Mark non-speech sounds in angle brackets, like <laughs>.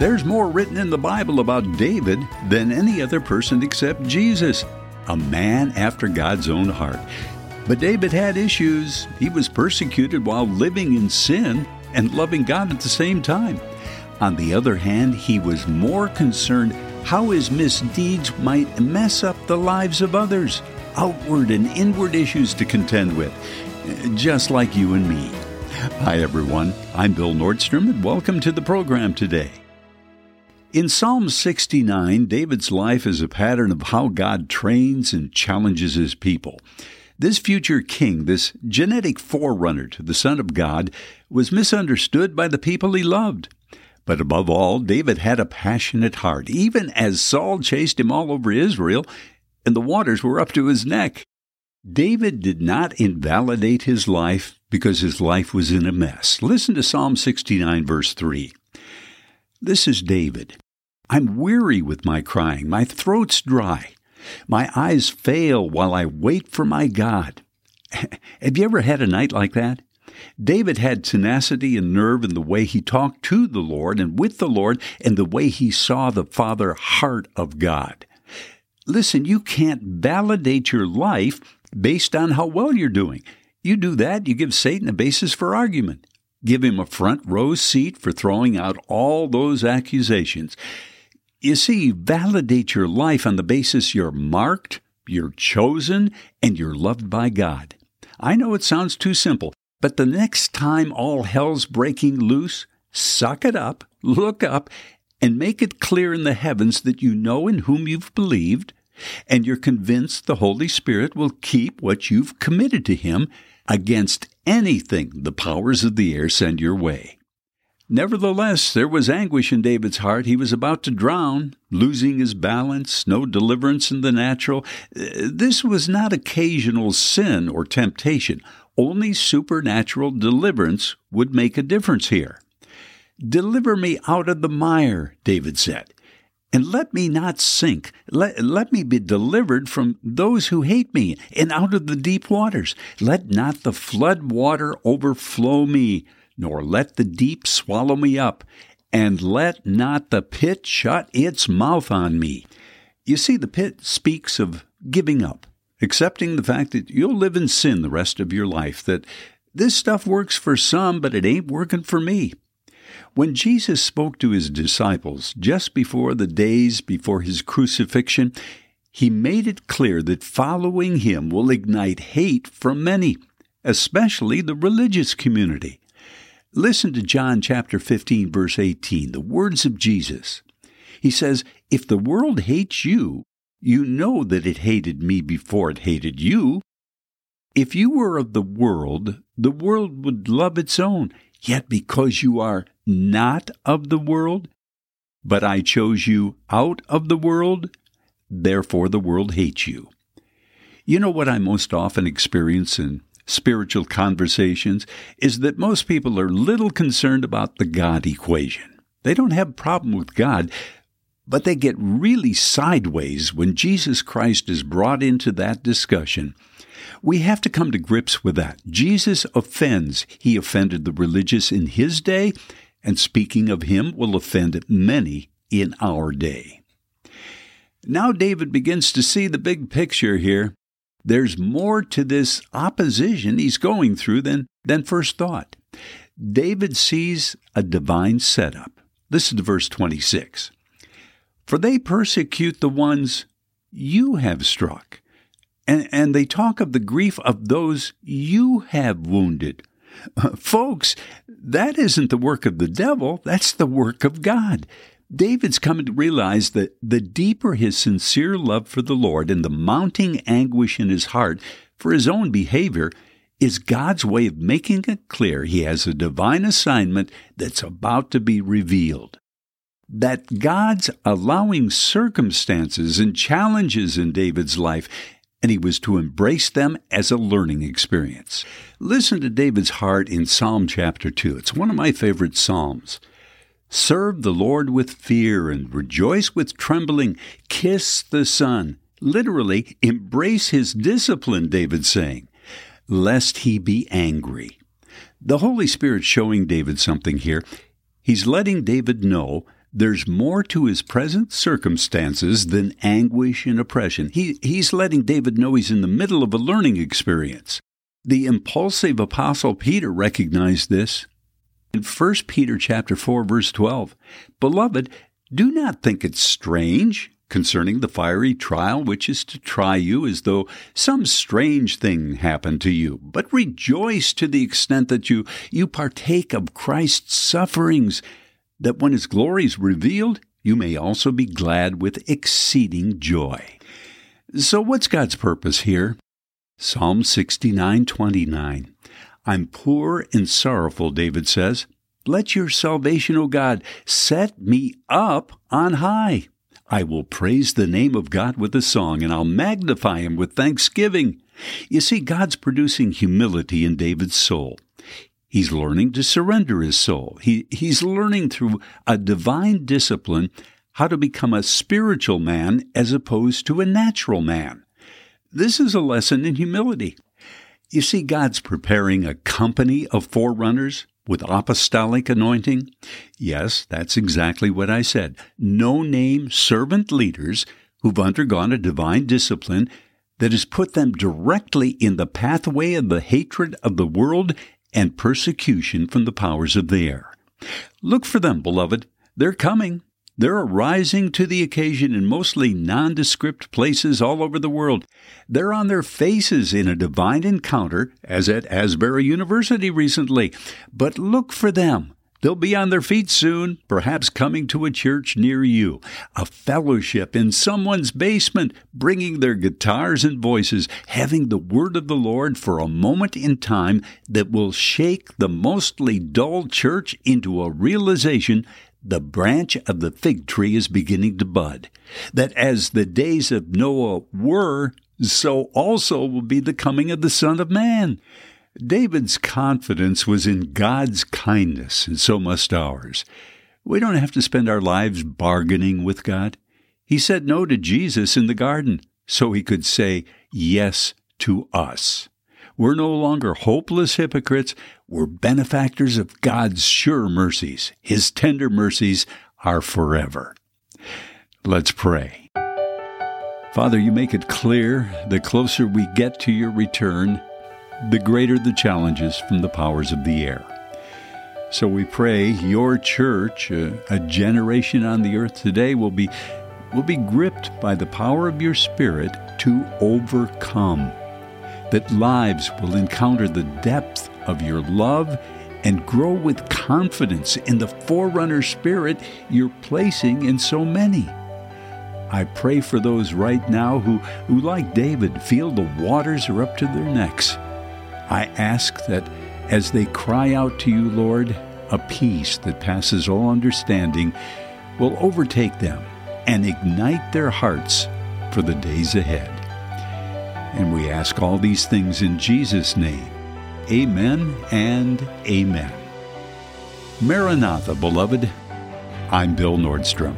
There's more written in the Bible about David than any other person except Jesus, a man after God's own heart. But David had issues. He was persecuted while living in sin and loving God at the same time. On the other hand, he was more concerned how his misdeeds might mess up the lives of others, outward and inward issues to contend with, just like you and me. Hi, everyone. I'm Bill Nordstrom, and welcome to the program today. In Psalm 69, David's life is a pattern of how God trains and challenges his people. This future king, this genetic forerunner to the Son of God, was misunderstood by the people he loved. But above all, David had a passionate heart, even as Saul chased him all over Israel and the waters were up to his neck. David did not invalidate his life because his life was in a mess. Listen to Psalm 69, verse 3. This is David. I'm weary with my crying. My throat's dry. My eyes fail while I wait for my God. <laughs> Have you ever had a night like that? David had tenacity and nerve in the way he talked to the Lord and with the Lord and the way he saw the Father heart of God. Listen, you can't validate your life based on how well you're doing. You do that, you give Satan a basis for argument. Give him a front row seat for throwing out all those accusations. You see, validate your life on the basis you're marked, you're chosen, and you're loved by God. I know it sounds too simple, but the next time all hell's breaking loose, suck it up, look up, and make it clear in the heavens that you know in whom you've believed, and you're convinced the Holy Spirit will keep what you've committed to Him against anything the powers of the air send your way. Nevertheless, there was anguish in David's heart. He was about to drown, losing his balance, no deliverance in the natural. Uh, this was not occasional sin or temptation. Only supernatural deliverance would make a difference here. Deliver me out of the mire, David said and let me not sink. Let, let me be delivered from those who hate me and out of the deep waters. Let not the flood water overflow me, nor let the deep swallow me up, and let not the pit shut its mouth on me. You see, the pit speaks of giving up, accepting the fact that you'll live in sin the rest of your life, that this stuff works for some, but it ain't working for me. When Jesus spoke to his disciples just before the days before his crucifixion, he made it clear that following him will ignite hate from many, especially the religious community. Listen to John chapter 15 verse 18, the words of Jesus. He says, "If the world hates you, you know that it hated me before it hated you. If you were of the world, the world would love its own. Yet because you are not of the world, but I chose you out of the world, therefore the world hates you. You know what I most often experience in spiritual conversations is that most people are little concerned about the God equation. They don't have a problem with God, but they get really sideways when Jesus Christ is brought into that discussion we have to come to grips with that. Jesus offends. He offended the religious in his day, and speaking of him, will offend many in our day. Now David begins to see the big picture here. There's more to this opposition he's going through than, than first thought. David sees a divine setup. Listen to verse 26. For they persecute the ones you have struck and, and they talk of the grief of those you have wounded. <laughs> Folks, that isn't the work of the devil, that's the work of God. David's coming to realize that the deeper his sincere love for the Lord and the mounting anguish in his heart for his own behavior is God's way of making it clear he has a divine assignment that's about to be revealed. That God's allowing circumstances and challenges in David's life and he was to embrace them as a learning experience. Listen to David's heart in Psalm chapter 2. It's one of my favorite Psalms. Serve the Lord with fear and rejoice with trembling. Kiss the Son. Literally, embrace his discipline, David's saying, lest he be angry. The Holy Spirit showing David something here. He's letting David know there's more to his present circumstances than anguish and oppression. He, he's letting David know he's in the middle of a learning experience. The impulsive apostle Peter recognized this. In 1 Peter chapter 4 verse 12, "Beloved, do not think it strange concerning the fiery trial which is to try you as though some strange thing happened to you, but rejoice to the extent that you you partake of Christ's sufferings, that when his glory is revealed, you may also be glad with exceeding joy." So what's God's purpose here? Psalm 69:29. I'm poor and sorrowful, David says. Let your salvation, O God, set me up on high. I will praise the name of God with a song, and I'll magnify him with thanksgiving. You see, God's producing humility in David's soul. He's learning to surrender his soul. He, he's learning through a divine discipline how to become a spiritual man as opposed to a natural man. This is a lesson in humility. You see, God's preparing a company of forerunners with apostolic anointing? Yes, that's exactly what I said. No name servant leaders who've undergone a divine discipline that has put them directly in the pathway of the hatred of the world and persecution from the powers of the air. Look for them, beloved. They're coming. They're arising to the occasion in mostly nondescript places all over the world. They're on their faces in a divine encounter, as at Asbury University recently. But look for them. They'll be on their feet soon, perhaps coming to a church near you, a fellowship in someone's basement, bringing their guitars and voices, having the word of the Lord for a moment in time that will shake the mostly dull church into a realization the branch of the fig tree is beginning to bud, that as the days of Noah were, so also will be the coming of the Son of Man. David's confidence was in God's kindness, and so must ours. We don't have to spend our lives bargaining with God. He said no to Jesus in the garden, so he could say yes to us. We're no longer hopeless hypocrites. We're benefactors of God's sure mercies. His tender mercies are forever. Let's pray. Father, you make it clear the closer we get to your return, the greater the challenges from the powers of the air. So we pray your church, a, a generation on the earth today, will be, will be gripped by the power of your Spirit to overcome that lives will encounter the depth of your love and grow with confidence in the forerunner spirit you're placing in so many. I pray for those right now who, who, like David, feel the waters are up to their necks. I ask that as they cry out to you, Lord, a peace that passes all understanding will overtake them and ignite their hearts for the days ahead. And we ask all these things in Jesus' name. Amen and amen. Maranatha, beloved. I'm Bill Nordstrom.